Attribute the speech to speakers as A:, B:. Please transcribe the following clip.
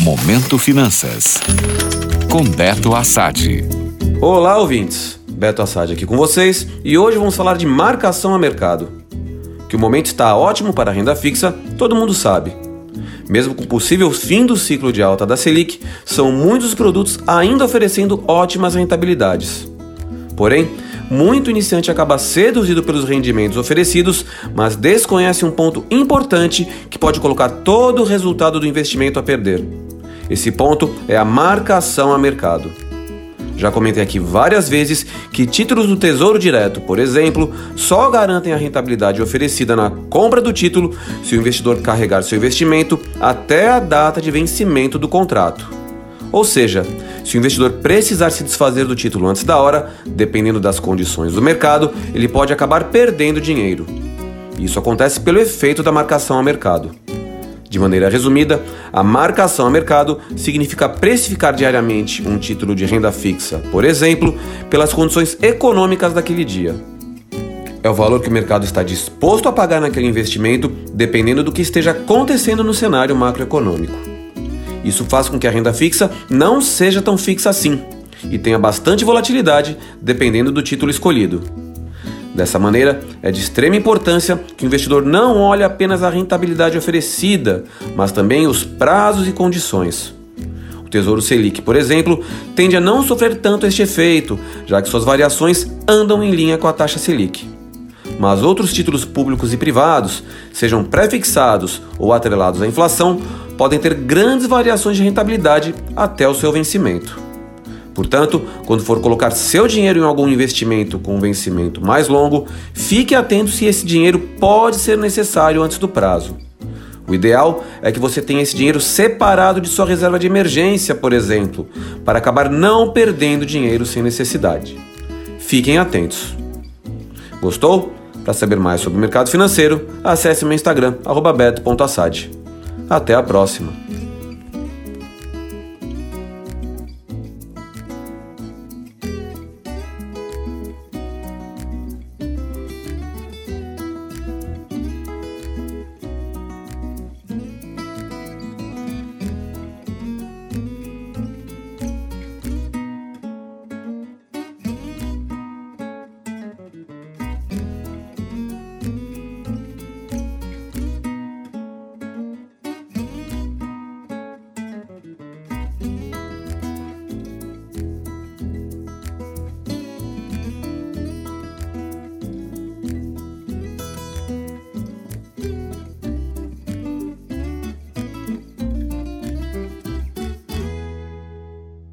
A: Momento Finanças. Com Beto Assad.
B: Olá, ouvintes. Beto Assad aqui com vocês e hoje vamos falar de marcação a mercado. Que o momento está ótimo para a renda fixa, todo mundo sabe. Mesmo com o possível fim do ciclo de alta da Selic, são muitos produtos ainda oferecendo ótimas rentabilidades. Porém, muito iniciante acaba seduzido pelos rendimentos oferecidos, mas desconhece um ponto importante que pode colocar todo o resultado do investimento a perder. Esse ponto é a marcação a mercado. Já comentei aqui várias vezes que títulos do Tesouro Direto, por exemplo, só garantem a rentabilidade oferecida na compra do título se o investidor carregar seu investimento até a data de vencimento do contrato. Ou seja, se o investidor precisar se desfazer do título antes da hora, dependendo das condições do mercado, ele pode acabar perdendo dinheiro. Isso acontece pelo efeito da marcação a mercado. De maneira resumida, a marcação a mercado significa precificar diariamente um título de renda fixa, por exemplo, pelas condições econômicas daquele dia. É o valor que o mercado está disposto a pagar naquele investimento, dependendo do que esteja acontecendo no cenário macroeconômico. Isso faz com que a renda fixa não seja tão fixa assim e tenha bastante volatilidade dependendo do título escolhido. Dessa maneira, é de extrema importância que o investidor não olhe apenas a rentabilidade oferecida, mas também os prazos e condições. O Tesouro Selic, por exemplo, tende a não sofrer tanto este efeito, já que suas variações andam em linha com a taxa Selic. Mas outros títulos públicos e privados, sejam pré-fixados ou atrelados à inflação, podem ter grandes variações de rentabilidade até o seu vencimento. Portanto, quando for colocar seu dinheiro em algum investimento com um vencimento mais longo, fique atento se esse dinheiro pode ser necessário antes do prazo. O ideal é que você tenha esse dinheiro separado de sua reserva de emergência, por exemplo, para acabar não perdendo dinheiro sem necessidade. Fiquem atentos. Gostou? Para saber mais sobre o mercado financeiro, acesse meu Instagram, beto.assad. Até a próxima!